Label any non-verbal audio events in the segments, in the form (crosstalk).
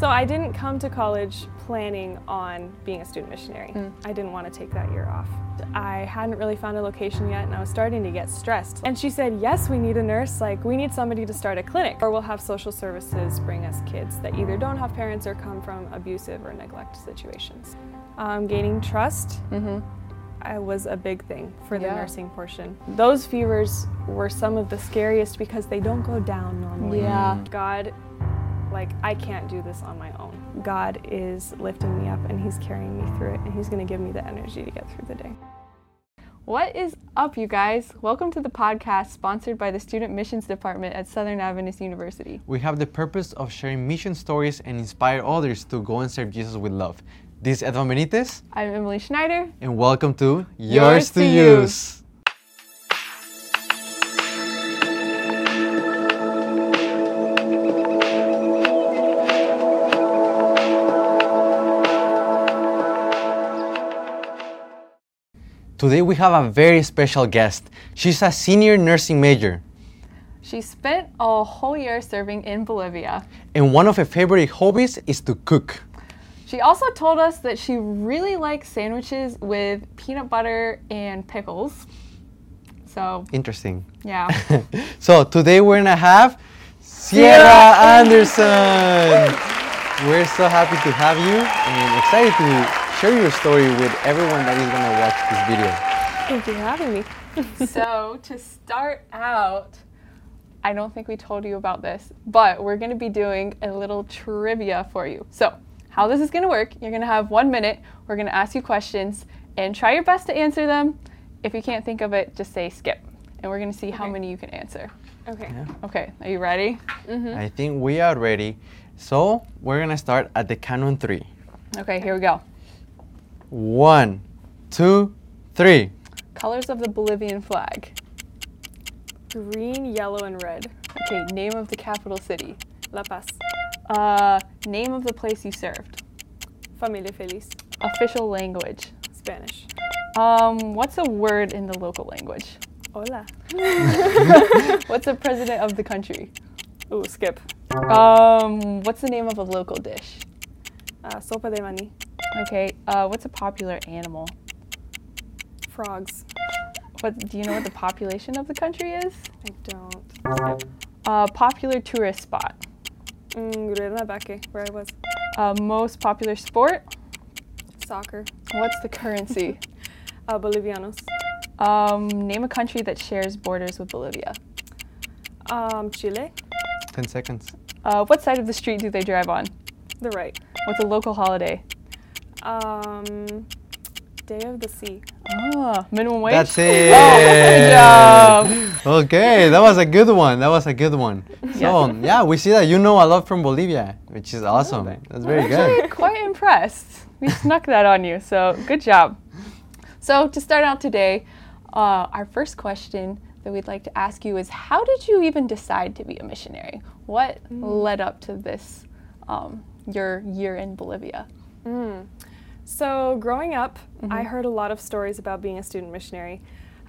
So I didn't come to college planning on being a student missionary. I didn't want to take that year off. I hadn't really found a location yet and I was starting to get stressed. And she said, Yes, we need a nurse. Like, we need somebody to start a clinic. Or we'll have social services bring us kids that either don't have parents or come from abusive or neglect situations. Um, gaining trust I was a big thing for the Yeah. nursing portion. Those fevers were some of the scariest because they don't go down normally. Yeah. God, like, I can't do this on my own. God is lifting me up and He's carrying me through it and He's going to give me the energy to get through the day. What is up, you guys? Welcome to the podcast sponsored by the Student Missions Department at Southern Adventist University. We have the purpose of sharing mission stories and inspire others to go and serve Jesus with love. This is Edvan Benitez, I'm Emily Schneider. and welcome to Yours Yours, to to You. Use. Today we have a very special guest. She's a senior nursing major, She spent a whole year serving in Bolivia. and one of her favorite hobbies is to cook. She also told us that she really likes sandwiches with peanut butter and pickles. So, Interesting. yeah. (laughs) so today we're gonna have Sierra Anderson. We're so happy to have you and excited to share your story with everyone that is gonna watch this video. Thank you for having me. (laughs) so, to start out, I don't think we told you about this, but we're going to be doing a little trivia for you. So, how this is going to work, you're going to have one minute. We're going to ask you questions and try your best to answer them. If you can't think of it, just say skip. And we're going to see how many you can answer. Okay. Okay, are you ready? Mm-hmm. I think we are ready. So we're gonna start at the Canon on three. Okay, here we go. One, two, three. Colors of the Bolivian flag. Green, yellow, and red. Okay, name of the capital city. La Paz. Uh, name of the place you served. Familia Feliz. Official language. Spanish. Um, what's a word in the local language? Hola. (laughs) What's the president of the country? Ooh, skip. Um, what's the name of a local dish? Uh, sopa de mani. Okay, uh, what's a popular animal? Frogs. What do you know what the population of the country is? I don't. Skip. Uh, popular tourist spot. Mm, Cuernavaca, where I was. Uh, most popular sport. Soccer. What's the currency? (laughs) Uh, Bolivianos. um, name a country that shares borders with Bolivia. Um, Chile. Ten seconds. Uh, what side of the street do they drive on? The right. What's a local holiday? Um, Day of the Sea. Ah, minimum wage. That's (laughs) it. good job. Okay, that was a good one. That was a good one. So yeah, we see that you know a lot from Bolivia, which is awesome. That's very Actually, good. quite impressed. We snuck that on you, so good job. So to start out today, uh, our first question that we'd like to ask you is, how did you even decide to be a missionary? What led up to this, um, your year in Bolivia? So, growing up, I heard a lot of stories about being a student missionary.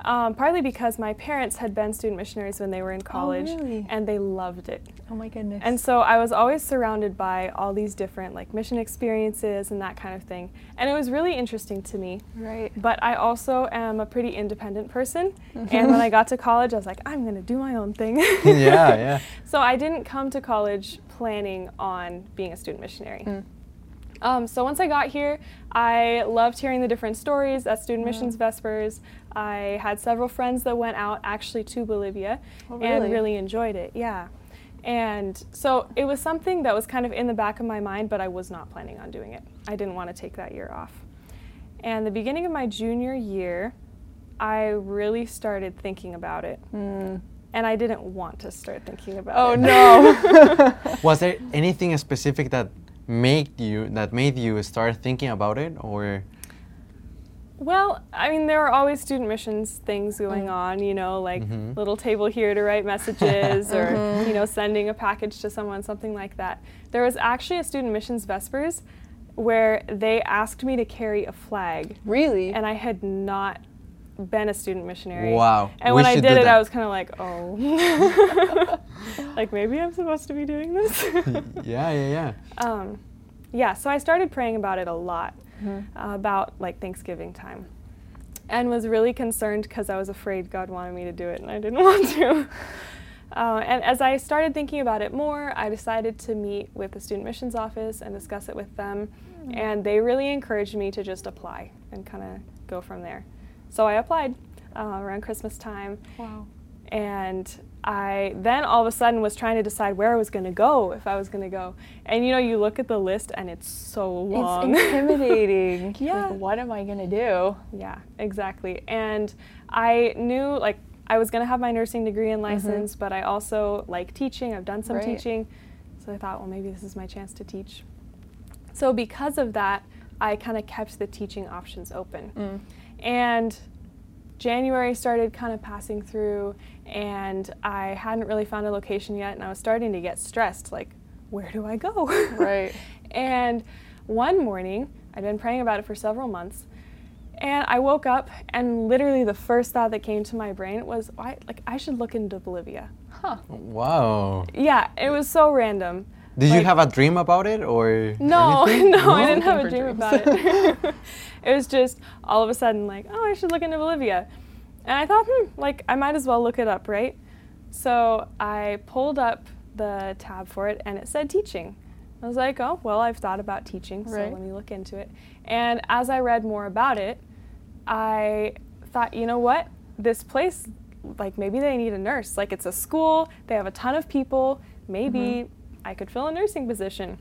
Um, partly because my parents had been student missionaries when they were in college, really? and they loved it. Oh my goodness. And so I was always surrounded by all these different like mission experiences and that kind of thing. And it was really interesting to me. right. But I also am a pretty independent person. (laughs) And when I got to college, I was like, I'm going to do my own thing. yeah, (laughs) yeah. So I didn't come to college planning on being a student missionary. Um, so once I got here, I loved hearing the different stories at Student Missions Vespers. I had several friends that went out actually to Bolivia Oh, really? and really enjoyed it. Yeah. And so it was something that was kind of in the back of my mind, but I was not planning on doing it. I didn't want to take that year off. And the beginning of my junior year, I really started thinking about it. And I didn't want to start thinking about Oh it. no. (laughs) Was there anything specific that made you that made you start thinking about it, or Well, I mean, there are always student missions things going on, you know, like Mhm. little table here to write messages (laughs) or, you know, sending a package to someone, something like that. There was actually a student missions Vespers where they asked me to carry a flag, really? and I had not been a student missionary. Wow. And we when I did it, that. I was kind of like, oh, (laughs) like maybe I'm supposed to be doing this. (laughs) yeah, yeah, yeah. um, yeah, so I started praying about it a lot, Mm-hmm. uh, about like Thanksgiving time, and was really concerned because I was afraid God wanted me to do it and I didn't (laughs) want to. Uh, and as I started thinking about it more, I decided to meet with the student missions office and discuss it with them, and they really encouraged me to just apply and kind of go from there. So I applied uh, around Christmas time, Wow. and I then all of a sudden was trying to decide where I was going to go, if I was going to go. And you know, you look at the list and it's so long. It's intimidating. (laughs) Yeah. Like, what am I gonna do? yeah, exactly. And I knew like I was going to have my nursing degree and license, but I also like teaching. I've done some Right. teaching. So I thought, well, maybe this is my chance to teach. So because of that, I kind of kept the teaching options open. Mm. And January started kind of passing through, and I hadn't really found a location yet, and I was starting to get stressed like, where do I go? Right. (laughs) and one morning, I'd been praying about it for several months, and I woke up, and literally the first thought that came to my brain was, I, like, I should look into Bolivia. Huh. Wow. Yeah, it was so random. Did you have a dream about it or? No, anything? (laughs) no, I didn't have a dream dreams. about it. (laughs) (laughs) it was just all of a sudden like, oh, I should look into Bolivia. And I thought, hmm, like I might as well look it up, right? So I pulled up the tab for it and it said teaching. I was like, oh, well, I've thought about teaching, so Right. let me look into it. And as I read more about it, I thought, you know what? This place, like maybe they need a nurse. Like it's a school, they have a ton of people. Maybe I could fill a nursing position.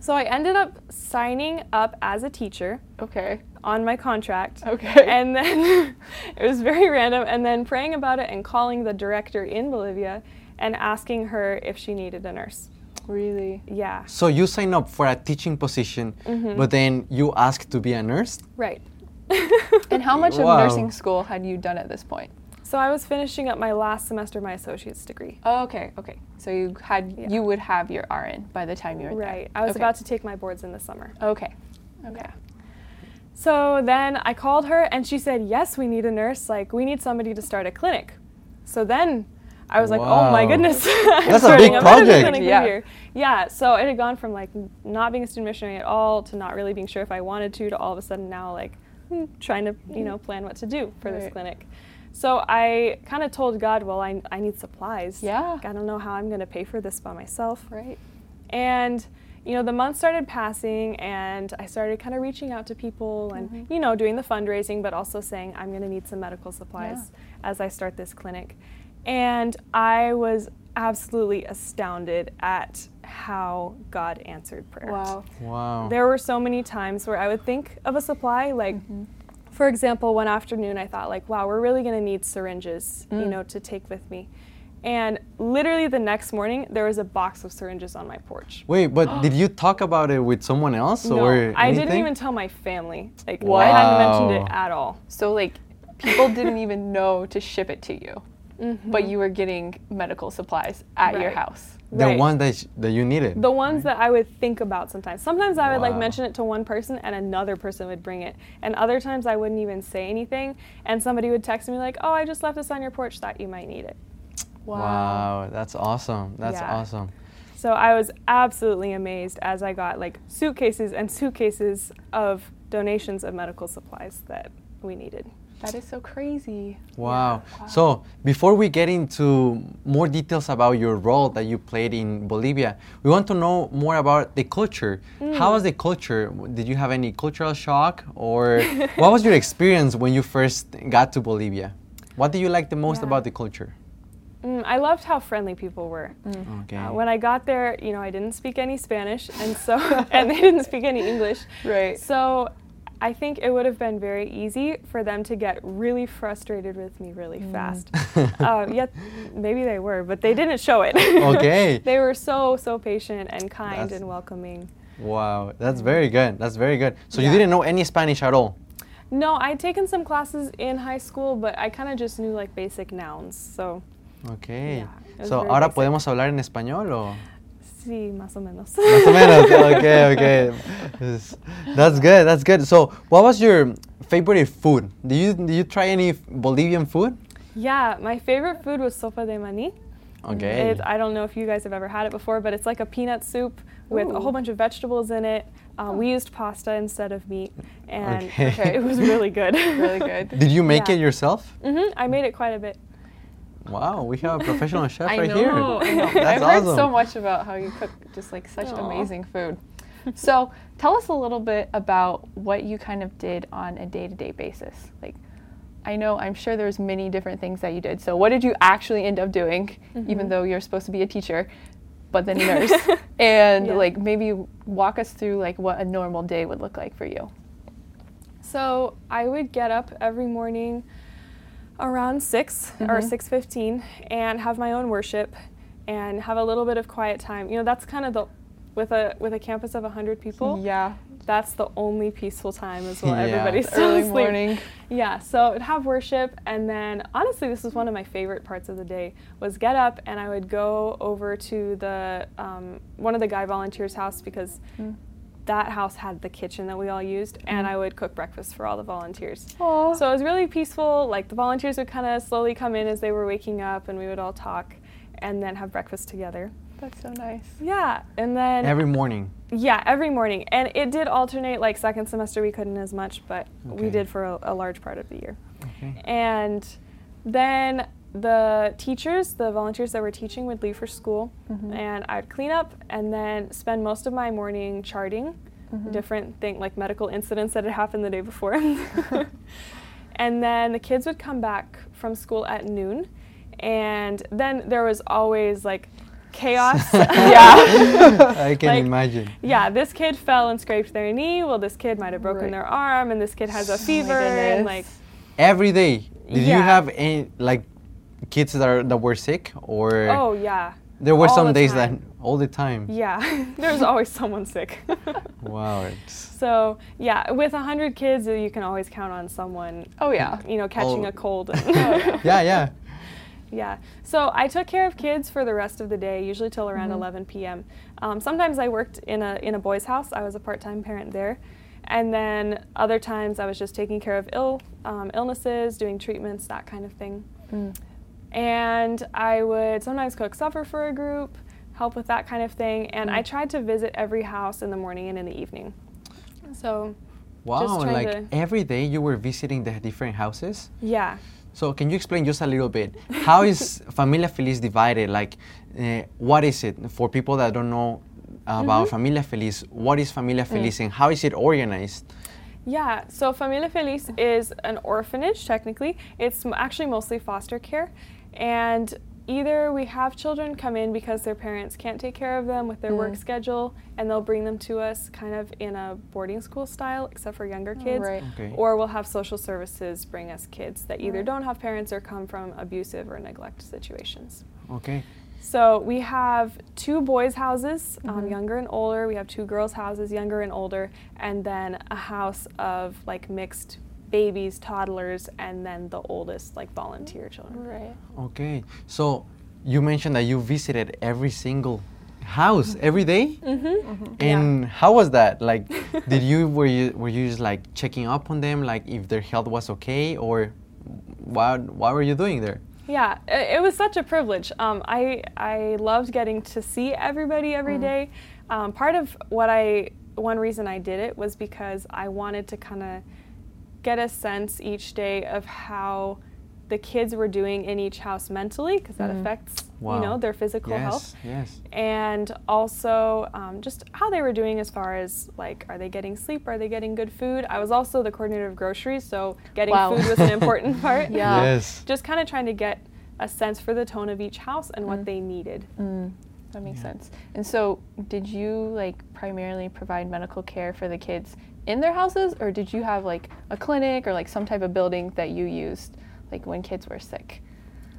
So I ended up signing up as a teacher Okay. on my contract. Okay. And then (laughs) it was very random. And then praying about it and calling the director in Bolivia and asking her if she needed a nurse. Really? Yeah, So you sign up for a teaching position, Mm-hmm. but then you ask to be a nurse? right. (laughs) And how much Wow. of nursing school had you done at this point? So I was finishing up my last semester of my associate's degree. Oh, okay, okay. So you had Yeah. you would have your RN by the time you were Right. there. I was Okay. about to take my boards in the summer. Okay. Okay. So then I called her and she said, Yes, we need a nurse. Like, we need somebody to start a clinic. So then I was like, Oh my goodness. (laughs) That's a big project. clinic Yeah. Here. Yeah. So it had gone from like not being a student missionary at all to not really being sure if I wanted to to all of a sudden now like hmm, trying to, you know, plan what to do for this clinic. So I kind of told God, Well, I, I need supplies. Yeah. Like, I don't know how I'm going to pay for this by myself. Right. And you know, the months started passing, and I started kind of reaching out to people and Mm-hmm. you know doing the fundraising, but also saying I'm going to need some medical supplies as I start this clinic. And I was absolutely astounded at how God answered prayer. Wow. Wow. There were so many times where I would think of a supply, like, for example, one afternoon I thought, like, wow, we're really going to need syringes, you know, to take with me. And literally the next morning, there was a box of syringes on my porch. Wait, but (gasps) did you talk about it with someone else No, or I didn't even tell my family. Like, What? I hadn't mentioned it at all. So like people didn't even know to ship it to you. Mm-hmm. But you were getting medical supplies at your house. The Right. one that sh- that you needed. The ones that I would think about sometimes. Sometimes I would like mention it to one person and another person would bring it. And other times I wouldn't even say anything and somebody would text me like, "Oh, I just left this on your porch, thought you might need it." wow, that's awesome. That's Yeah. awesome. So I was absolutely amazed as I got like suitcases and suitcases of donations of medical supplies that we needed. That is so crazy. Wow. So before we get into more details about your role that you played in Bolivia, we want to know more about the culture. Mm. How was the culture? Did you have any cultural shock, or what was your experience when you first got to Bolivia? What do you like the most Yeah. about the culture? Mm, I loved how friendly people were. Okay. Uh, when I got there, you know, I didn't speak any Spanish, and so (laughs) (laughs) and they didn't speak any English. Right. So I think it would have been very easy for them to get really frustrated with me really Mm. fast. uh, (laughs) yet maybe they were, but they didn't show it. Okay. (laughs) they were so so patient and kind That's- and welcoming. wow, that's very good. That's very good. So you didn't know any Spanish at all? No, I'd taken some classes in high school, but I kind of just knew like basic nouns. So Okay. Yeah, so ahora basic. podemos hablar en español o? Sí, más o menos. Más o menos. (laughs) Okay, okay. That's good. That's good. So, what was your favorite food? Do you do you try any Bolivian food? Yeah, my favorite food was sopa de mani. Okay. It, I don't know if you guys have ever had it before, but it's like a peanut soup with a whole bunch of vegetables in it. Um, we used pasta instead of meat, and Okay. it was really good. Really good. Did you make Yeah. it yourself? Mm-hmm. I made it quite a bit. Wow, we have a professional chef I right know, here. I know. (laughs) That's I've heard so much about how you cook just like such Aw. amazing food. So tell us a little bit about what you kind of did on a day-to-day basis. Like, I know I'm sure there's many different things that you did. So what did you actually end up doing, mm-hmm. even though you're supposed to be a teacher, but then a (laughs) nurse? and Yeah. like maybe walk us through like what a normal day would look like for you. So I would get up every morning around 6 or Mhm. 6:15 and have my own worship and have a little bit of quiet time. You know, that's kind of the with a with a campus of 100 people, (laughs) Yeah. that's the only peaceful time as well. (laughs) Yeah. Everybody's still early asleep. morning. Yeah, so I'd have worship, and then honestly, this was one of my favorite parts of the day. Was get up and I would go over to the um, one of the guy volunteers' house because Mm. That house had the kitchen that we all used, and mm-hmm. I would cook breakfast for all the volunteers. Aw. So it was really peaceful. Like the volunteers would kind of slowly come in as they were waking up, and we would all talk, and then have breakfast together. That's so nice. Yeah, and then Every morning. yeah, every morning. And it did alternate, like second semester we couldn't as much, but Okay. we did for a, a large part of the year. Okay. And then the teachers, the volunteers that were teaching would leave for school Mhm. and I'd clean up and then spend most of my morning charting Mhm. different things like medical incidents that had happened the day before. (laughs) and then the kids would come back from school at noon and then there was always like chaos. (laughs) Yeah. (laughs) I can Like- imagine. yeah, this kid fell and scraped their knee. Well, this kid might have broken Right. their arm, and this kid has a Oh fever, and like. Every day. Did you have any like kids that are that were sick or oh yeah, there were all some the days time. that all the time. yeah. (laughs) There's always someone sick. (laughs) Wow. It's, so yeah, with a hundred kids, you can always count on someone. Oh yeah. You know, catching Oh. a cold. and- (laughs) yeah, yeah. Yeah. So I took care of kids for the rest of the day, usually till around Mhm. 11 p.m. Um, sometimes I worked in a in a boys' house. I was a part-time parent there, and then other times I was just taking care of ill um, illnesses, doing treatments, that kind of thing. Mm. And I would sometimes cook supper for a group, help with that kind of thing. And I Mm. tried to visit every house in the morning and in the evening. So Wow, like every day you were visiting the different houses? yeah. So can you explain just a little bit? How is (laughs) Familia Feliz divided? Like, uh, what is it for people that don't know about Mhm. Familia Feliz? What is Familia Feliz and how is it organized? Yeah, so Familia Feliz is an orphanage, technically. It's actually mostly foster care. And either we have children come in because their parents can't take care of them with their work Mm. schedule, and they'll bring them to us kind of in a boarding school style, except for younger kids. Right. Okay. Or we'll have social services bring us kids that either Right. don't have parents or come from abusive or neglect situations. Okay. So we have two boys' houses, um, Mhm. younger and older. We have two girls' houses, younger and older, and then a house of like mixed babies, toddlers, and then the oldest like volunteer children. Right. Okay. So you mentioned that you visited every single house every day? Mm-hmm. And how was that? Like, (laughs) did you were you were you just like checking up on them, like if their health was okay, or what what were you doing there? Yeah, it, it was such a privilege. Um, I I loved getting to see everybody every day. Um, part of what I one reason I did it was because I wanted to kind of get a sense each day of how the kids were doing in each house mentally, because that Mm. affects Wow. you know their physical yes, health, yes. and also um, just how they were doing as far as like are they getting sleep, are they getting good food. I was also the coordinator of groceries, so getting Wow. food was an important (laughs) part Yeah. Yes. just kind of trying to get a sense for the tone of each house and what Mm. they needed. Mm, that makes Yeah. sense. And so, did you like primarily provide medical care for the kids in their houses, or did you have like a clinic or like some type of building that you used, like when kids were sick?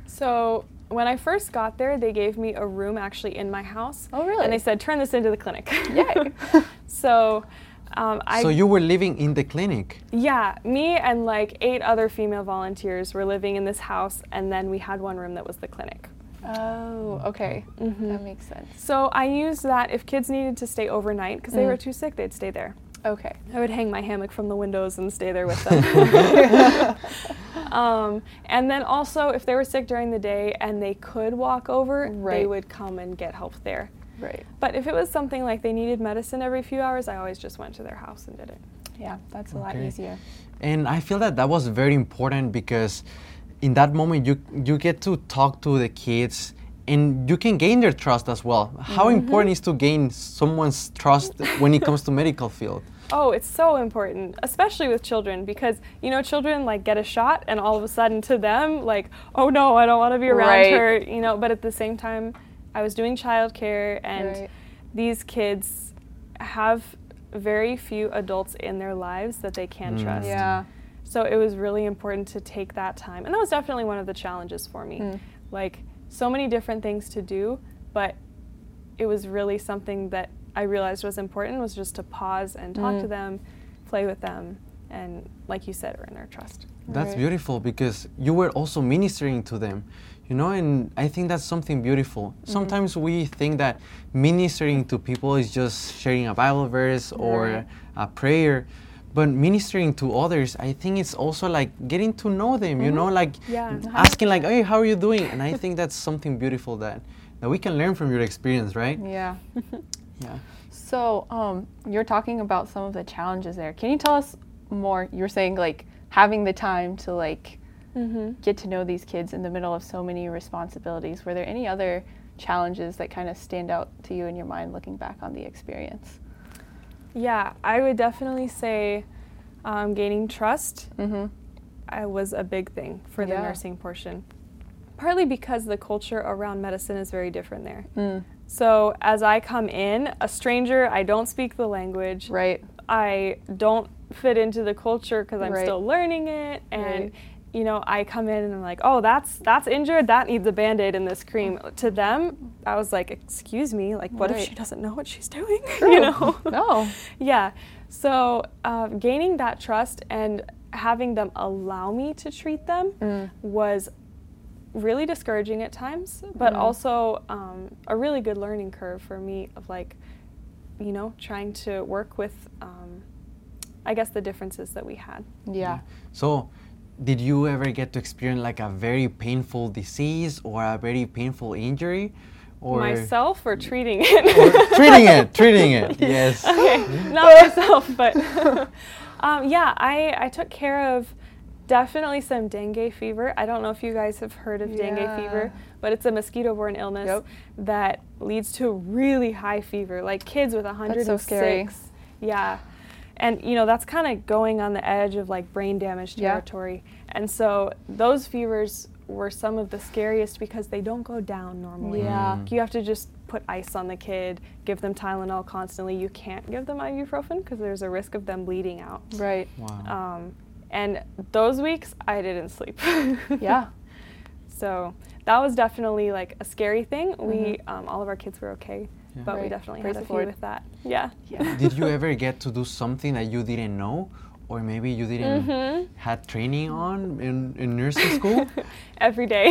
So when I first got there, they gave me a room actually in my house. Oh, really? And they said, turn this into the clinic. Yay. (laughs) so um, I, so you were living in the clinic. yeah, me and like eight other female volunteers were living in this house, and then we had one room that was the clinic. Oh, okay. Mhm. That makes sense. So I used that if kids needed to stay overnight because they Mm. were too sick, they'd stay there. Okay. I would hang my hammock from the windows and stay there with them. (laughs) um, and then also, if they were sick during the day and they could walk over, they would come and get help there. Right. But if it was something like they needed medicine every few hours, I always just went to their house and did it. Yeah, that's a lot easier. And I feel that that was very important because in that moment you you get to talk to the kids and you can gain their trust as well. How Mm-hmm. important is to gain someone's trust when it comes to medical field? Oh, it's so important, especially with children, because you know, children like get a shot, and all of a sudden to them, like, oh no, I don't want to be around Right. her, you know. But at the same time, I was doing childcare, and Right. these kids have very few adults in their lives that they can Mm. trust. Yeah. So it was really important to take that time. And that was definitely one of the challenges for me. Mm. Like, so many different things to do, but it was really something that I realized was important was just to pause and talk to Mm. them, play with them, and like you said, earn their trust. That's Right. beautiful because you were also ministering to them, you know, and I think that's something beautiful. Mm-hmm. Sometimes we think that ministering to people is just sharing a Bible verse or Right. a prayer, but ministering to others, I think it's also like getting to know them, you know, like Yeah. asking like, "Hey, how are you doing?" And I think that's something beautiful that that we can learn from your experience, right? Yeah. (laughs) Yeah. So, um, you're talking about some of the challenges there. Can you tell us more? You were saying like having the time to like Mm-hmm. get to know these kids in the middle of so many responsibilities. Were there any other challenges that kind of stand out to you in your mind looking back on the experience? Yeah, I would definitely say um, gaining trust Mm-hmm. I was a big thing for the Yeah. nursing portion. Partly because the culture around medicine is very different there. Mm, So as I come in, a stranger, I don't speak the language. right. I don't fit into the culture because I'm Right. still learning it and Right. you know, I come in and I'm like, "Oh, that's that's injured. That needs a band-aid and this cream." To them, I was like, "Excuse me, like what if she doesn't know what she's doing?" (laughs) You know. No. (laughs) yeah. So, um, gaining that trust and having them allow me to treat them Mm. was really discouraging at times, but Mm. also um, a really good learning curve for me of like, you know, trying to work with, um, I guess, the differences that we had. Yeah. So, did you ever get to experience like a very painful disease or a very painful injury? Or Myself or (laughs) treating it? or treating it, treating it. Yes. okay, not myself, but (laughs) (laughs) um, yeah, I, I took care of definitely some dengue fever. I don't know if you guys have heard of dengue Yeah. fever, but it's a mosquito-borne illness Yep. that leads to really high fever, like kids with 106. That's so scary. Yeah. And you know, that's kind of going on the edge of like brain damage territory. Yeah. territory. And so those fevers were some of the scariest because they don't go down normally. Yeah. Mm. You have to just put ice on the kid, give them Tylenol constantly. You can't give them ibuprofen because there's a risk of them bleeding out. Right. Wow. Um, and those weeks, I didn't sleep. (laughs) Yeah. So that was definitely like a scary thing. We, Mhm. um, all of our kids were okay, Yeah. but we definitely Praise had a the few Lord. with that. Yeah. Yeah. (laughs) Did you ever get to do something that you didn't know, or maybe you didn't Mhm. had training on in, in nursing school? (laughs) Every day.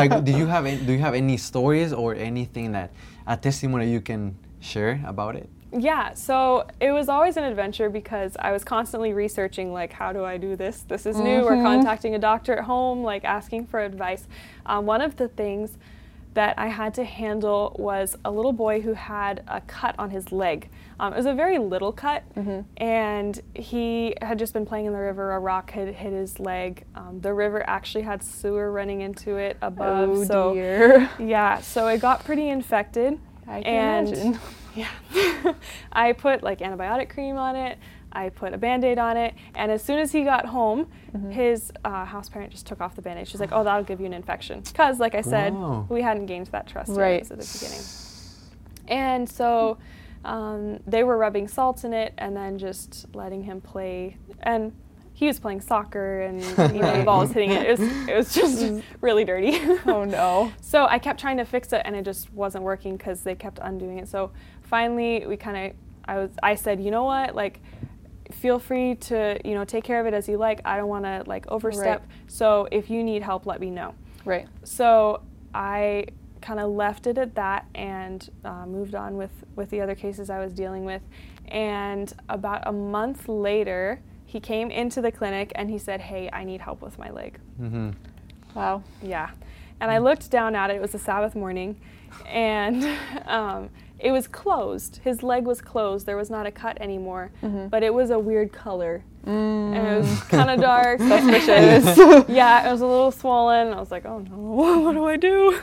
like, did you have any, do you have any stories or anything that a testimony you can share about it? Yeah, so it was always an adventure because I was constantly researching, like, how do I do this? This is new. Or Mhm. contacting a doctor at home, like, asking for advice. Um, one of the things that I had to handle was a little boy who had a cut on his leg. Um, it was a very little cut, Mhm. and he had just been playing in the river. A rock had hit his leg. Um, the river actually had sewer running into it above. Oh so dear. yeah, so it got pretty infected. I can and imagine. Yeah, (laughs) I put like antibiotic cream on it. I put a band-aid on it, and as soon as he got home, Mm-hmm. his uh, house parent just took off the band-aid. She's like, "Oh, that'll give you an infection," because, like I said, Wow. we hadn't gained that trust Right. at the beginning. And so um, they were rubbing salts in it, and then just letting him play. And he was playing soccer, and you know, the (laughs) ball was hitting it. It was, it was just (laughs) really dirty. Oh no. So I kept trying to fix it, and it just wasn't working because they kept undoing it. So finally, we kind of, I was, I said, you know what, like, feel free to, you know, take care of it as you like. I don't want to like overstep. Right. So if you need help, let me know. Right. So I kind of left it at that and uh, moved on with, with the other cases I was dealing with. And about a month later, he came into the clinic and he said, Hey, I need help with my leg. Mm-hmm. Wow. Yeah. And I looked down at it. It was a Sabbath morning, and (laughs) um, it was closed. His leg was closed. There was not a cut anymore, Mm-hmm. but it was a weird color. Mm. And it was kind of dark. (laughs) Suspicious. (laughs) yeah, it was a little swollen. I was like, oh no, (laughs) what do I do?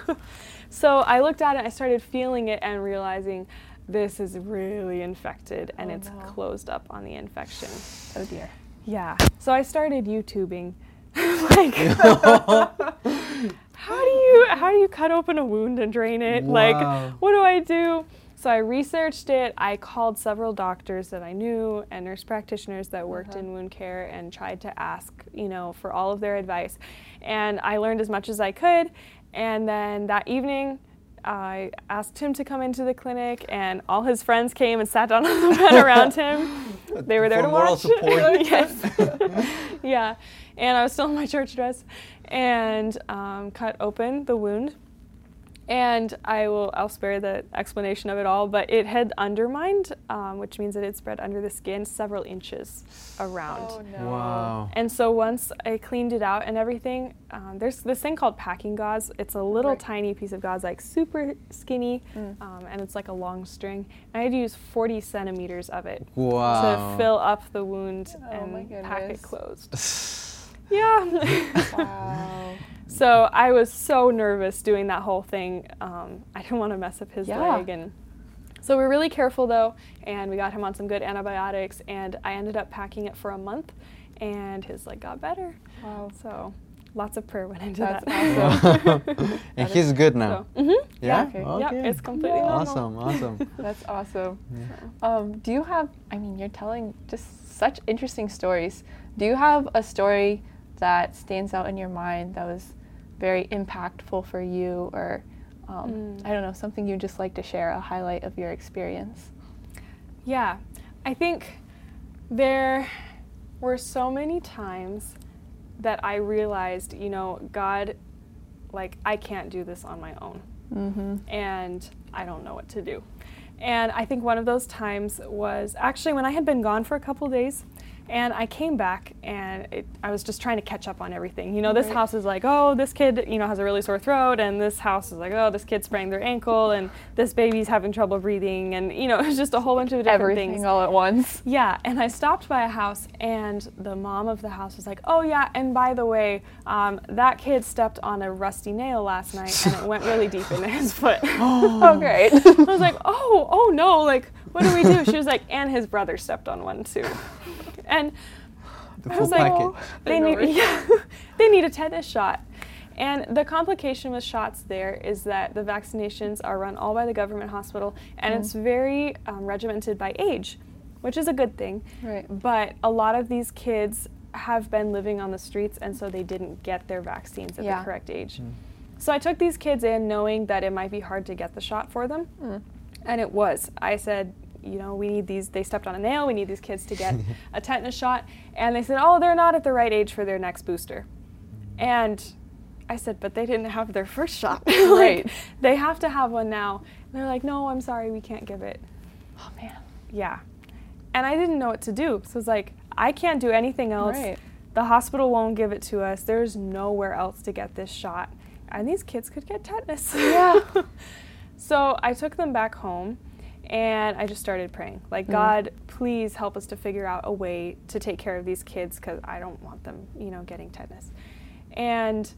so I looked at it. I started feeling it and realizing this is really infected and Oh, it's no. closed up on the infection. oh dear. Yeah. So I started YouTubing. like how do you how do you cut open a wound and drain it? Wow. Like what do I do? So I researched it. I called several doctors that I knew and nurse practitioners that worked Uh-huh. in wound care and tried to ask, you know, for all of their advice. And I learned as much as I could. And then that evening, I asked him to come into the clinic, and all his friends came and sat down (laughs) on the bed around him. They were there For to moral watch. (laughs) support. (laughs) yes. yeah. And I was still in my church dress, and um, cut open the wound. And I will, I'll spare the explanation of it all, but it had undermined, um, which means that it spread under the skin several inches around. Oh no. Wow. And so once I cleaned it out and everything, um, there's this thing called packing gauze. It's a little Right. tiny piece of gauze, like super skinny, Mm. um, and it's like a long string. And I had to use 40 centimeters of it Wow. to fill up the wound Oh my and pack it closed. (laughs) Yeah. Wow. so I was so nervous doing that whole thing. Um, I didn't want to mess up his Yeah. leg, and so we were really careful though, and we got him on some good antibiotics, and I ended up packing it for a month, and his leg got better. Wow. So lots of prayer went into That's that. awesome. (laughs) (laughs) and That he's good now. So, mhm, Yeah. okay. Yep, it's completely normal. Awesome. Awesome. (laughs) That's awesome. Yeah. Um, do you have, I mean, you're telling just such interesting stories. Do you have a story that stands out in your mind that was very impactful for you or, um, Mm. I don't know, something you'd just like to share, a highlight of your experience? Yeah, I think there were so many times that I realized, you know, God, like, I can't do this on my own. Mm-hmm. and I don't know what to do. And I think one of those times was actually when I had been gone for a couple days and I came back and it, I was just trying to catch up on everything. You know, this Right. house is like, oh, this kid, you know, has a really sore throat, and this house is like, oh, this kid sprained their ankle, and this baby's having trouble breathing, and you know, (laughs) it's just a whole bunch of different Everything things. all at once. Yeah, and I stopped by a house, and the mom of the house was like, "Oh yeah, and by the way, um, that kid stepped on a rusty nail last night, and it went really deep into his (laughs) foot." Oh, great. (laughs) I was like, "Oh, oh no! Like, what do we do?" She was like, "And his brother stepped on one too," and The I was like, they need, yeah, (laughs) they need a tetanus shot. And the complication with shots there is that the vaccinations are run all by the government hospital, and it's very um, regimented by age, which is a good thing. Right. But a lot of these kids have been living on the streets, and so they didn't get their vaccines at Yeah. the correct age. So I took these kids in knowing that it might be hard to get the shot for them. Mm. And it was. I said, you know, we need these, they stepped on a nail, we need these kids to get (laughs) a tetanus shot. And they said, oh, they're not at the right age for their next booster. And I said, but they didn't have their first shot. (laughs) Like, Right. They have to have one now. And they're like, no, I'm sorry, we can't give it. Oh, man. Yeah. And I didn't know what to do. So it's like, I can't do anything else. Right. The hospital won't give it to us. There's nowhere else to get this shot. And these kids could get tetanus. Yeah. (laughs) so I took them back home and I just started praying. Like, Mm. God, please help us to figure out a way to take care of these kids because I don't want them, you know, getting tetanus. And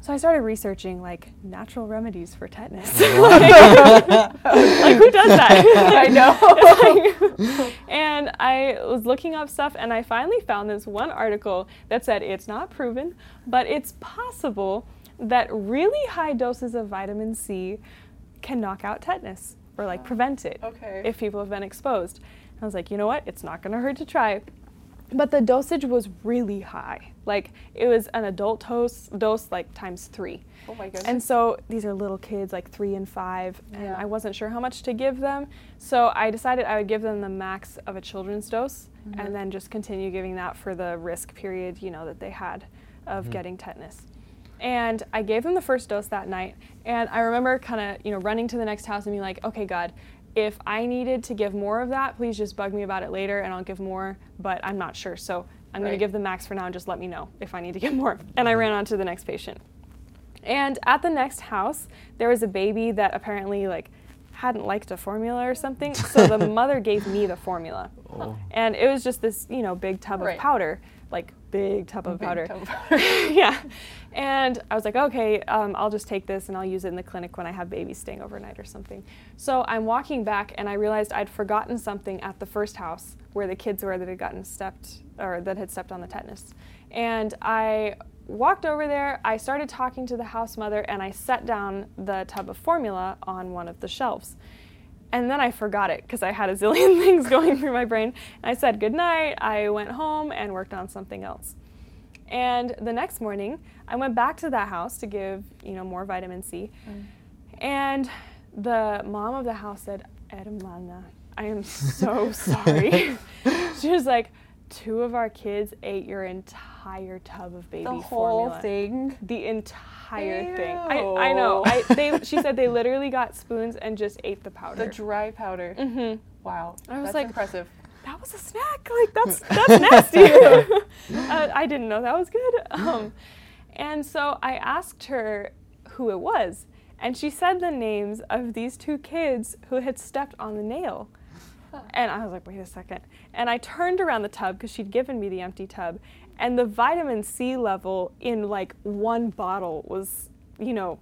so I started researching like natural remedies for tetanus. (laughs) like, (laughs) like, who does that? (laughs) I know. Like- and I was looking up stuff and I finally found this one article that said it's not proven, but it's possible that really high doses of vitamin C can knock out tetanus or like prevent it Okay. if people have been exposed. I was like, you know what? It's not going to hurt to try. But the dosage was really high. Like it was an adult dose, dose like times three. oh, my goodness. And so these are little kids, like three and five, and Yeah. I wasn't sure how much to give them. So I decided I would give them the max of a children's dose Mhm. and then just continue giving that for the risk period, you know, that they had of Mhm. getting tetanus. And I gave them the first dose that night. And I remember kind of, you know, running to the next house and being like, okay, God, if I needed to give more of that, please just bug me about it later and I'll give more, but I'm not sure. So I'm going to give the max for now and just let me know if I need to get (laughs) more. And I ran on to the next patient. And at the next house, there was a baby that apparently like hadn't liked a formula or something. So the (laughs) mother gave me the formula. Oh. And it was just this, you know, big tub Right. of powder, like big tub of Big powder. tub of (laughs) powder. yeah. And I was like, okay, um, I'll just take this and I'll use it in the clinic when I have babies staying overnight or something. So I'm walking back and I realized I'd forgotten something at the first house where the kids were that had gotten stepped or that had stepped on the tetanus. And I walked over there, I started talking to the house mother, and I set down the tub of formula on one of the shelves. And then I forgot it because I had a zillion (laughs) things going through my brain. And I said goodnight. I went home and worked on something else. And the next morning, I went back to that house to give, you know, more vitamin C. Mm. And the mom of the house said, Hermana, I am so (laughs) sorry. (laughs) she was like, two of our kids ate your entire tub of baby the whole formula. thing. The entire thing. I, I know. I, they, she said they literally got spoons and just ate the powder. The dry powder. hmm Wow. I was That's like- impressive. that was a snack. Like that's that's nasty. (laughs) uh, I didn't know that was good. (laughs) Um, and so I asked her who it was, and she said the names of these two kids who had stepped on the nail. And I was like, wait a second. And I turned around the tub because she'd given me the empty tub, and the vitamin C level in like one bottle was, you know,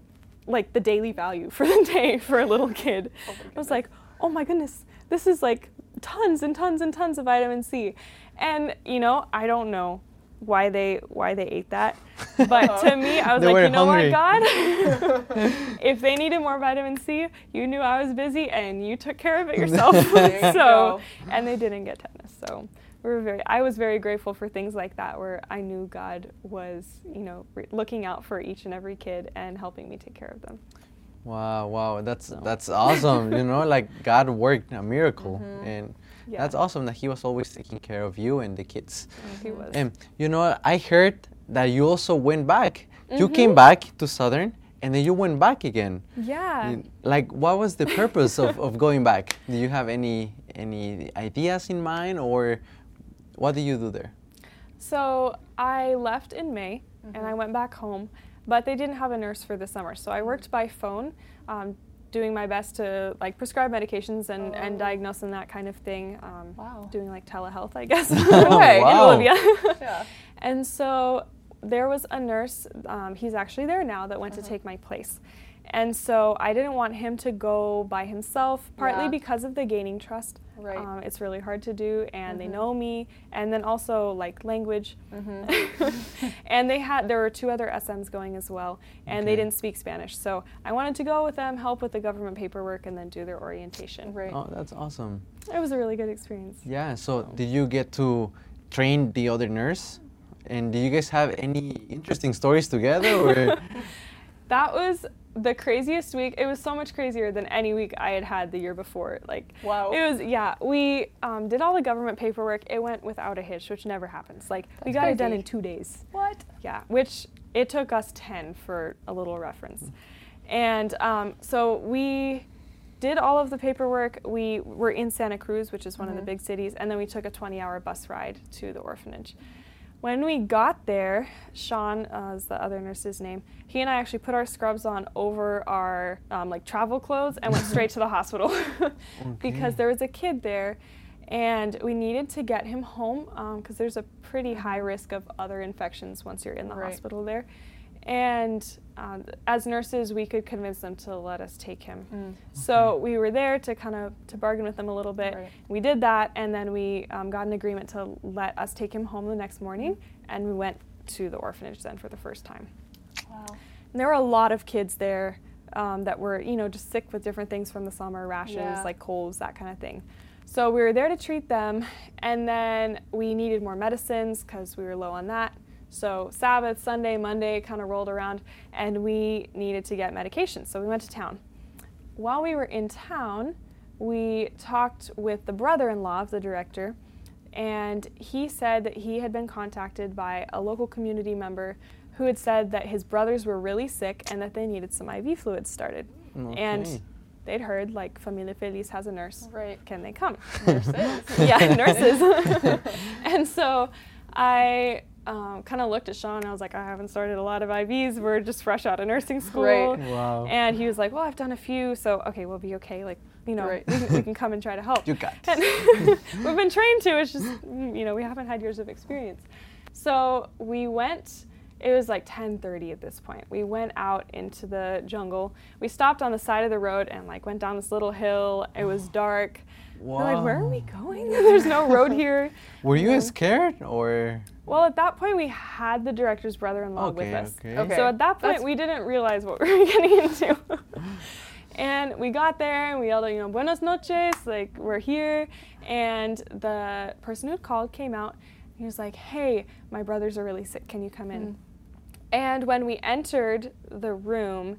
like the daily value for the day (laughs) for a little kid. Oh I was like, oh my goodness, this is like tons and tons and tons of vitamin C. And you know, I don't know why they why they ate that. (laughs) But to me, I was like, you know hungry. what, God? (laughs) if they needed more vitamin C, you knew I was busy and you took care of it (laughs) yourself. There you so and they didn't get tetanus. So we were very I was very grateful for things like that where I knew God was, you know, re- looking out for each and every kid and helping me take care of them. Wow, wow, that's that's awesome. you know, like God worked a miracle, Mm-hmm. and Yeah. that's awesome that He was always taking care of you and the kids. He was. And you know, I heard that you also went back. You Mm-hmm. came back to Southern, and then you went back again. yeah. Like, what was the purpose of, of going back? Do you have any any ideas in mind, or what do you do there? So I left in May and I went back home, but they didn't have a nurse for the summer. So I worked by phone, um, doing my best to like prescribe medications and, and Oh. diagnose and that kind of thing. Um, Wow. Doing like telehealth, I guess. (laughs) (laughs) Okay. In Bolivia. Yeah. (laughs) And so there was a nurse, um, he's actually there now, that went to take my place. And so I didn't want him to go by himself, partly Yeah. because of the gaining trust. Right. Um, it's really hard to do, and they know me, and then also like language. Mm-hmm. (laughs) and they had there were two other SMs going as well, and they didn't speak Spanish. So I wanted to go with them, help with the government paperwork, and then do their orientation. Right. Oh, that's awesome. It was a really good experience. Yeah. So, did you get to train the other nurse? And do you guys have any interesting stories together, or? (laughs) That was the craziest week. It was so much crazier than any week I had had the year before. Like, Wow. it was yeah. We um, did all the government paperwork. It went without a hitch, which never happens. Like, we That's got it done in two days. What? Yeah, which it took us 10 for a little reference. And um, so we did all of the paperwork. We were in Santa Cruz, which is one of the big cities, and then we took a 20 hour bus ride to the orphanage. When we got there, Sean uh, is the other nurse's name. He and I actually put our scrubs on over our um, like travel clothes and went straight to the hospital (laughs) because there was a kid there, and we needed to get him home because there's a pretty high risk of other infections once you're in the Right. hospital there. And um, as nurses, we could convince them to let us take him. Mm. So we were there to kind of to bargain with them a little bit. Right. We did that, and then we um, got an agreement to let us take him home the next morning, and we went to the orphanage then for the first time. Wow. And there were a lot of kids there um, that were, you know, just sick with different things from the summer, rashes, Yeah. like colds, that kind of thing. So we were there to treat them, and then we needed more medicines because we were low on that. So Sabbath, Sunday, Monday kind of rolled around, and we needed to get medication. So we went to town. While we were in town, we talked with the brother-in-law of the director, and he said that he had been contacted by a local community member who had said that his brothers were really sick and that they needed some IV fluids started. Okay. And they'd heard like Familia Feliz has a nurse. Right. Can they come? Nurses. (laughs) yeah, nurses. (laughs) (laughs) and so I um, kind of looked at Sean and I was like, I haven't started a lot of IVs. We're just fresh out of nursing school. Right. Wow. And he was like, Well, I've done a few, so okay, we'll be okay. Like, you know, Right. we, can, we can come and try to help. You got And (laughs) we've been trained to. It's just, mm, you know, we haven't had years of experience. So we went. It was like 10:30 at this point. We went out into the jungle. We stopped on the side of the road and like went down this little hill. It was dark. We're like, where are we going? (laughs) There's no road (laughs) here. Were you Um, scared or? Well, at that point, we had the director's brother-in-law with us. okay. Okay. So at that point, That's- we didn't realize what we were (laughs) getting into. and we got there and we yelled, you know, "Buenas noches!" Like we're here. And the person who called came out. He was like, "Hey, my brothers are really sick. Can you come in?" And when we entered the room,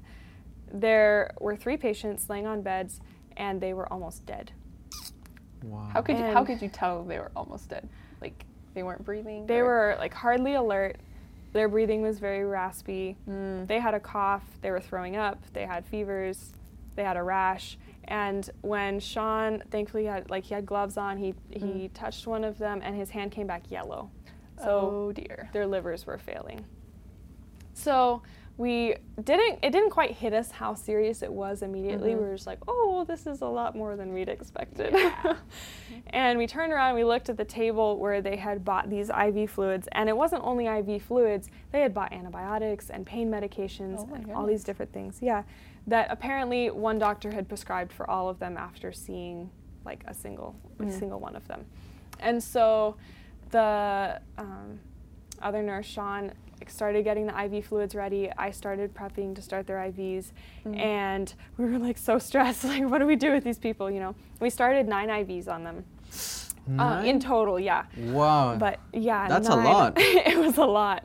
there were three patients laying on beds, and they were almost dead. Wow. How could you, how could you tell they were almost dead? Like they weren't breathing. They or- were like hardly alert. Their breathing was very raspy. Mm. They had a cough, they were throwing up, they had fevers, they had a rash. And when Sean thankfully had like he had gloves on, he he touched one of them and his hand came back yellow. So oh dear. their livers were failing. So we didn't it didn't quite hit us how serious it was immediately. Mhm. We were just like, "Oh, this is a lot more than we'd expected." (laughs) and we turned around, and we looked at the table where they had bought these IV fluids, and it wasn't only IV fluids. They had bought antibiotics and pain medications Oh and all these different things. Yeah. That apparently one doctor had prescribed for all of them after seeing like a single a Mm. single one of them. And so the um, other nurse, Sean, started getting the IV fluids ready. I started prepping to start their IVs, Mhm. and (laughs) we were like so stressed. (laughs) Like, what do we do with these people? You know, we started nine IVs on them uh, in total. Yeah, Wow. but yeah, That's a lot. (laughs) it was a lot.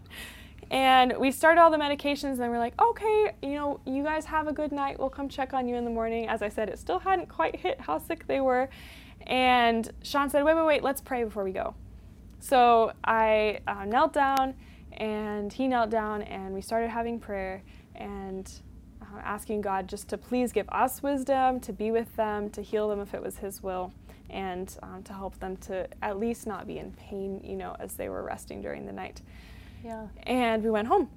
And we started all the medications, and then we're like, okay, you know, you guys have a good night. We'll come check on you in the morning. As I said, it still hadn't quite hit how sick they were. And Sean said, wait, wait, wait, let's pray before we go. So I uh, knelt down, and he knelt down, and we started having prayer and uh, asking God just to please give us wisdom, to be with them, to heal them if it was His will, and um, to help them to at least not be in pain, you know, as they were resting during the night. Yeah. And we went home.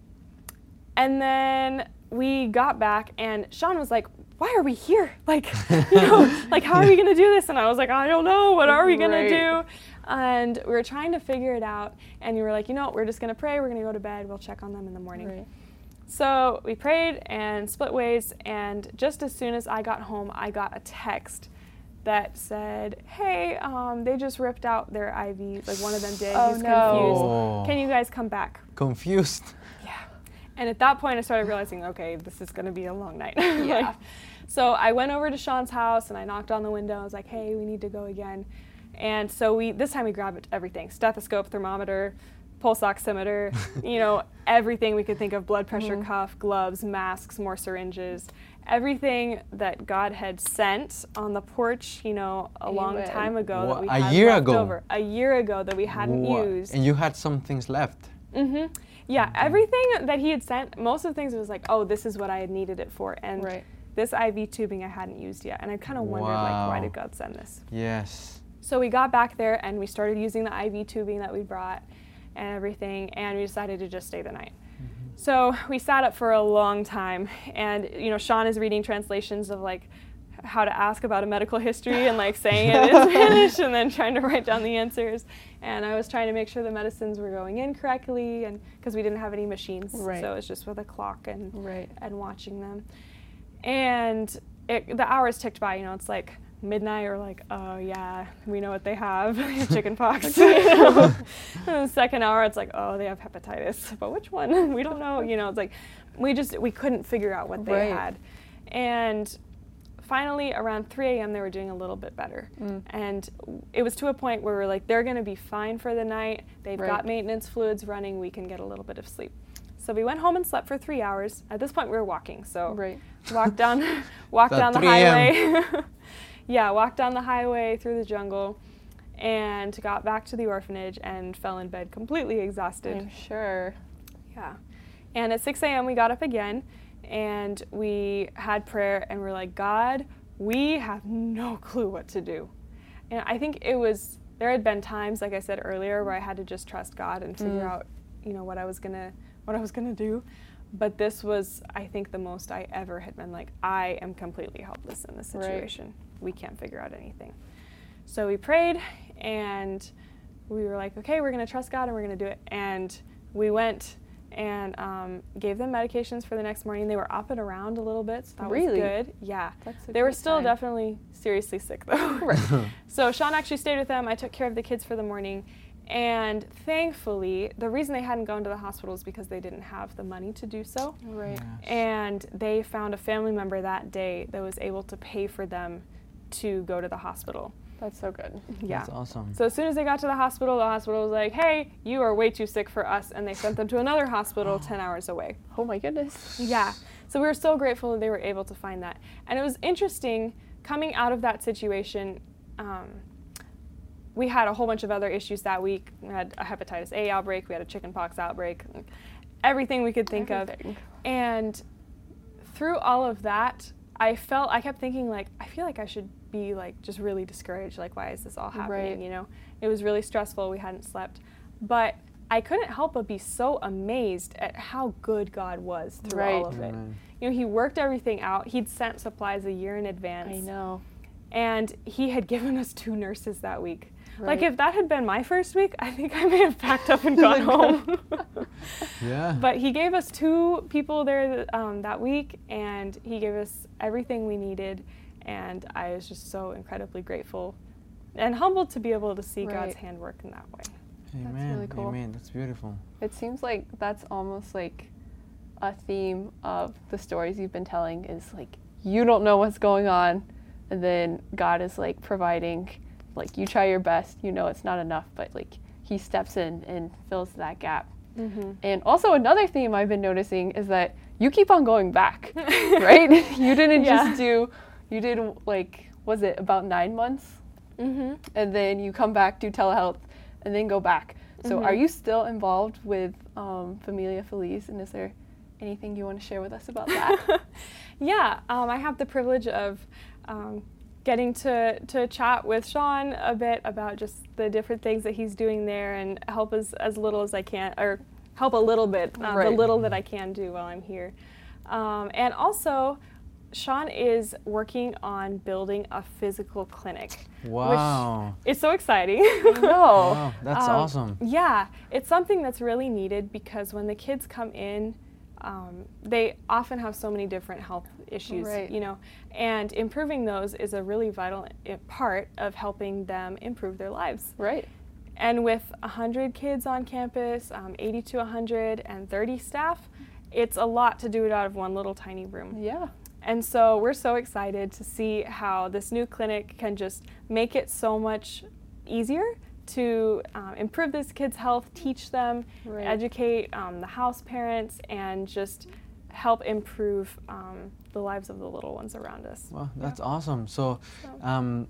And then we got back, and Sean was like, Why are we here? Like, (laughs) you know, like, how are we going to do this? And I was like, I don't know. What are we going Right. to do? And we were trying to figure it out. And you were like, You know, what? we're just going to pray. We're going to go to bed. We'll check on them in the morning. Right. So we prayed and split ways, and just as soon as I got home, I got a text that said, "Hey, um, they just ripped out their IV. Like one of them did. Oh, He's no. confused. Oh. Can you guys come back?" Confused. (laughs) Yeah. And at that point, I started realizing, okay, this is going to be a long night. (laughs) Yeah. Like, so I went over to Sean's house and I knocked on the window. I was like, hey, we need to go again. And so we this time we grabbed everything: stethoscope, thermometer, pulse oximeter, (laughs) you know, everything we could think of: blood pressure Mhm. cuff, gloves, masks, more syringes, everything that God had sent on the porch, you know, a long Amen. time ago Wha- that we a year left ago? over. A year ago that we hadn't Wha- used. And you had some things left. Mm-hmm. Yeah, everything that he had sent, most of the things it was like, oh, this is what I had needed it for, and Right. this IV tubing I hadn't used yet, and I kind of wondered like, why did God send this? Yes. So we got back there and we started using the IV tubing that we brought and everything, and we decided to just stay the night. Mm-hmm. So we sat up for a long time, and you know, Sean is reading translations of like how to ask about a medical history and like saying it in (laughs) Spanish and then trying to write down the answers. And I was trying to make sure the medicines were going in correctly, and because we didn't have any machines, Right. so it was just with a clock and Right. and watching them. And it, the hours ticked by. You know, it's like midnight or like, oh yeah, we know what they have. (laughs) They have chicken pox. (laughs) you (laughs) know? and the second hour, it's like, oh, they have hepatitis. But which one? we don't know. You know, it's like we just we couldn't figure out what they Right. had. And finally, around 3 a.m., they were doing a little bit better. Mm. And it was to a point where we're like, they're going to be fine for the night. They've Right. got maintenance fluids running. We can get a little bit of sleep. So we went home and slept for three hours. At this point, we were walking. So Right. walked down, walked down the highway. Yeah, walked down the highway through the jungle, and got back to the orphanage and fell in bed completely exhausted. I'm sure. Yeah. And at 6 a.m., we got up again and we had prayer and we're like, God, we have no (laughs) clue what to do. And I think it was, there had been times, like I said earlier, where I had to just trust God and figure Mm. out, you know, what I was gonna, what I was gonna do. But this was, I think, the most I ever had been like, I am completely helpless in this Right. Situation. We can't figure out anything. So we prayed and we were like, okay, we're going to trust God and we're going to do it. And we went and um, gave them medications for the next morning. They were up and around a little bit, so that Really? was good. Yeah. That's They were still sign. definitely seriously sick though. Right. (laughs) (laughs) so Sean actually stayed with them. I took care of the kids for the morning. And thankfully, the reason they hadn't gone to the hospital is because they didn't have the money to do so. Right. And they found a family member that day that was able to pay for them to go to the hospital. That's so good. Yeah. That's awesome. So as soon as they got to the hospital, the hospital was like, "Hey, you are way too sick for us," and they sent them to another hospital (gasps) 10 hours away. Oh my goodness. Yeah. So we were so grateful that they were able to find that. And it was interesting coming out of that situation. Um, we had a whole bunch of other issues that week. We had a hepatitis A outbreak, we had a chickenpox outbreak, everything we could think Everything. of. And through all of that, I felt I kept thinking like I feel like I should be like just really discouraged. Like why is this all happening? Right. You know, it was really stressful. We hadn't slept, but I couldn't help but be so amazed at how good God was through all of it. Amen. You know, He worked everything out. He'd sent supplies a year in advance I know. and he had given us two nurses that week. Like if that had been my first week, I think I may have packed up and (laughs) gone home. (laughs) Yeah. but he gave us two people there um, that week, and he gave us everything we needed, and I was just so incredibly grateful and humbled to be able to see God's handwork in that way. Amen. really cool. Amen. That's beautiful. It seems like that's almost like a theme of the stories you've been telling is like you don't know what's going on and then God is like providing like you try your best, you know it's not enough, but like he steps in and fills that gap. Mm-hmm. And also another theme I've been noticing is that you keep on going back, (laughs) right? (laughs) you didn't Yeah. just do you did like was it about 9 months Mm-hmm. and then you come back do telehealth and then go back. So Mhm. are you still involved with um, Familia Feliz and is there anything you want to share with us about that? (laughs) yeah, um, I have the privilege of um, getting to, to chat with Sean a bit about just the different things that he's doing there and help as, as little as I can, or help a little bit, uh, the little that I can do while I'm here. Um, and also, Sean is working on building a physical clinic. Wow. Which is so exciting. (laughs) no. Wow. (laughs) That's Um, awesome. Yeah, it's something that's really needed because when the kids come in, um, they often have so many different health issues, Right. you know, and improving those is a really vital part of helping them improve their lives. Right. And with 100 kids on campus, um, 80 to 130 staff, it's a lot to do it out of one little tiny room. Yeah. And so we're so excited to see how this new clinic can just make it so much easier to um, improve this kid's health, teach them, Right. educate um, the house parents, and just help improve um, the lives of the little ones around us. Well, that's awesome. So, So- um,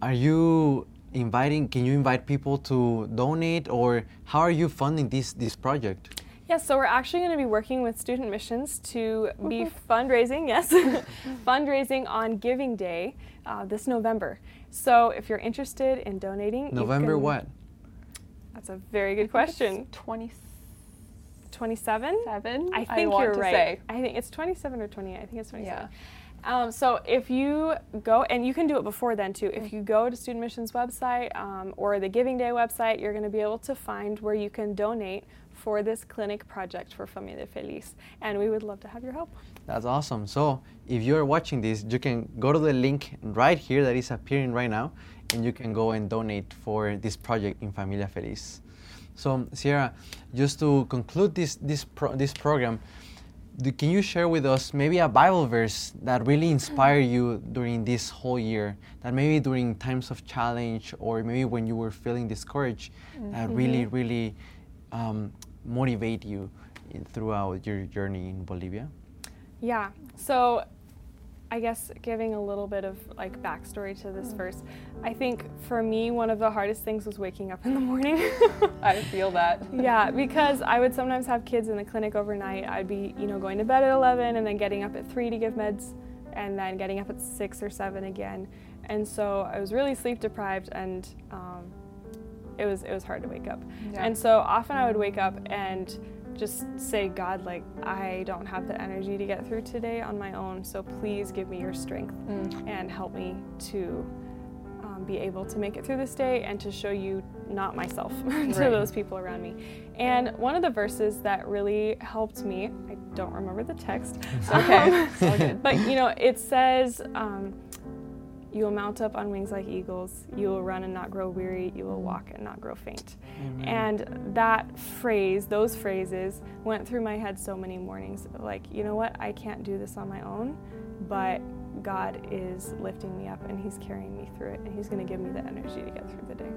are you inviting? Can you invite people to donate, or how are you funding this this project? Yes, so we're actually going to be working with Student Missions to be fundraising, (laughs) yes, (laughs) fundraising on Giving Day uh, this November. So if you're interested in donating, you November can- what? That's a very good question. 27. 27? I think want you're right. say. I think it's 27 or 28. I think it's 27. Yeah. Um, so if you go, and you can do it before then too, Mm. if you go to Student Missions website um, or the Giving Day website, you're going to be able to find where you can donate for this clinic project for Familia Feliz. And we would love to have your help. That's awesome. So, if you're watching this, you can go to the link right here that is appearing right now, and you can go and donate for this project in Familia Feliz. So, Sierra, just to conclude this this pro- this program, do, can you share with us maybe a Bible verse that really inspired you during this whole year? That maybe during times of challenge, or maybe when you were feeling discouraged, that really, really um, motivate you in, throughout your journey in Bolivia? Yeah. So I guess giving a little bit of like backstory to this verse, I think for me one of the hardest things was waking up in the morning. (laughs) I feel that. (laughs) yeah, because I would sometimes have kids in the clinic overnight. I'd be, you know, going to bed at 11 and then getting up at 3 to give meds and then getting up at 6 or 7 again. And so I was really sleep deprived and um, it was it was hard to wake up. Yeah. And so often I would wake up and just say, God, like, I don't have the energy to get through today on my own, so please give me your strength Mm. and help me to um, be able to make it through this day and to show you not myself (laughs) to Right. those people around me. And one of the verses that really helped me, I don't remember the text, Okay, it's (laughs) but you know, it says, um, you will mount up on wings like eagles. You will run and not grow weary. You will walk and not grow faint. Amen. And that phrase, those phrases, went through my head so many mornings. Like, you know what? I can't do this on my own, but God is lifting me up and He's carrying me through it, and He's going to give me the energy to get through the day.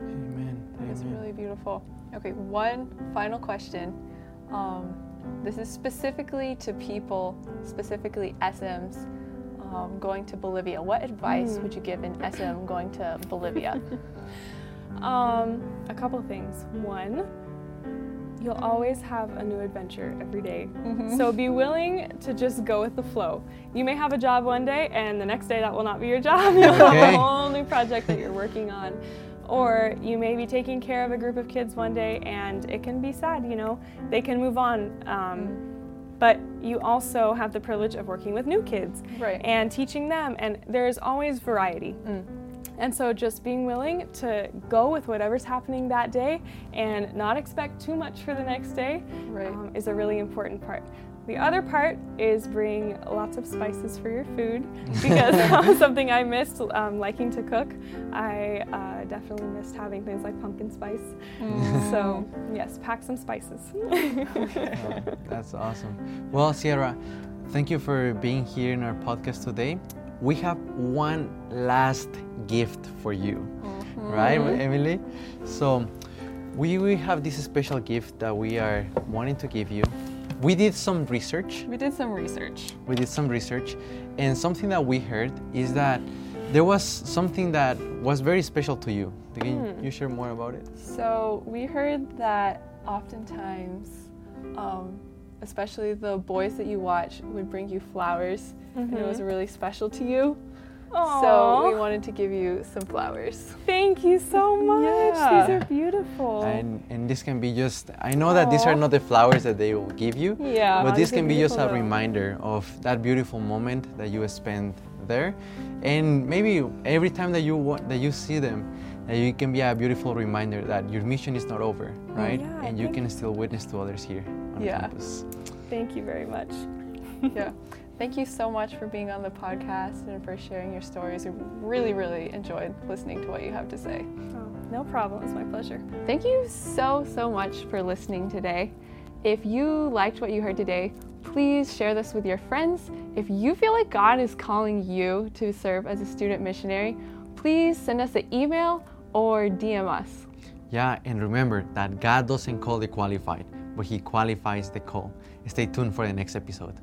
Amen. That Amen. really beautiful. Okay, one final question. Um, this is specifically to people, specifically SMs, um, going to Bolivia. What advice Hmm. would you give an SM going to Bolivia? (laughs) Um, a couple things. One, you'll always have a new adventure every day. So be willing to just go with the flow. You may have a job one day, and the next day that will not be your job. (laughs) You'll have a whole new project that you're working on. Or you may be taking care of a group of kids one day, and it can be sad, you know, they can move on. Um, but you also have the privilege of working with new kids Right. and teaching them, and there's always variety. Mm. And so just being willing to go with whatever's happening that day and not expect too much for the next day Right. um, is a really important part. The other part is bring lots of spices for your food because (laughs) that was something I missed um, liking to cook. I uh, definitely missed having things like pumpkin spice. So, yes, pack some spices. (laughs) Oh, that's awesome. Well, Sierra, thank you for being here in our podcast today. We have one last gift for you, right, Emily? So, we, we have this special gift that we are wanting to give you. We did some research. We did some research. We did some research, and something that we heard is that there was something that was very special to you. Can you share more about it? So we heard that oftentimes, um, especially the boys that you watch would bring you flowers, and it was really special to you. So we wanted to give you some flowers. thank you so much. Yeah. These are beautiful. And, and this can be just, I know that these are not the flowers that they will give you, yeah, but this can be just a though. reminder of that beautiful moment that you spent there. And maybe every time that you wa- that you see them, that you can be a beautiful reminder that your mission is not over, right? yeah, and you thank can still witness to others here on Yeah. campus. Thank you very much. yeah. (laughs) Thank you so much for being on the podcast and for sharing your stories. We really, really enjoyed listening to what you have to say. Oh, no problem. It's my pleasure. Thank you so, so much for listening today. If you liked what you heard today, please share this with your friends. If you feel like God is calling you to serve as a student missionary, please send us an email or DM us. Yeah, and remember that God doesn't call the qualified, but He qualifies the call. Stay tuned for the next episode.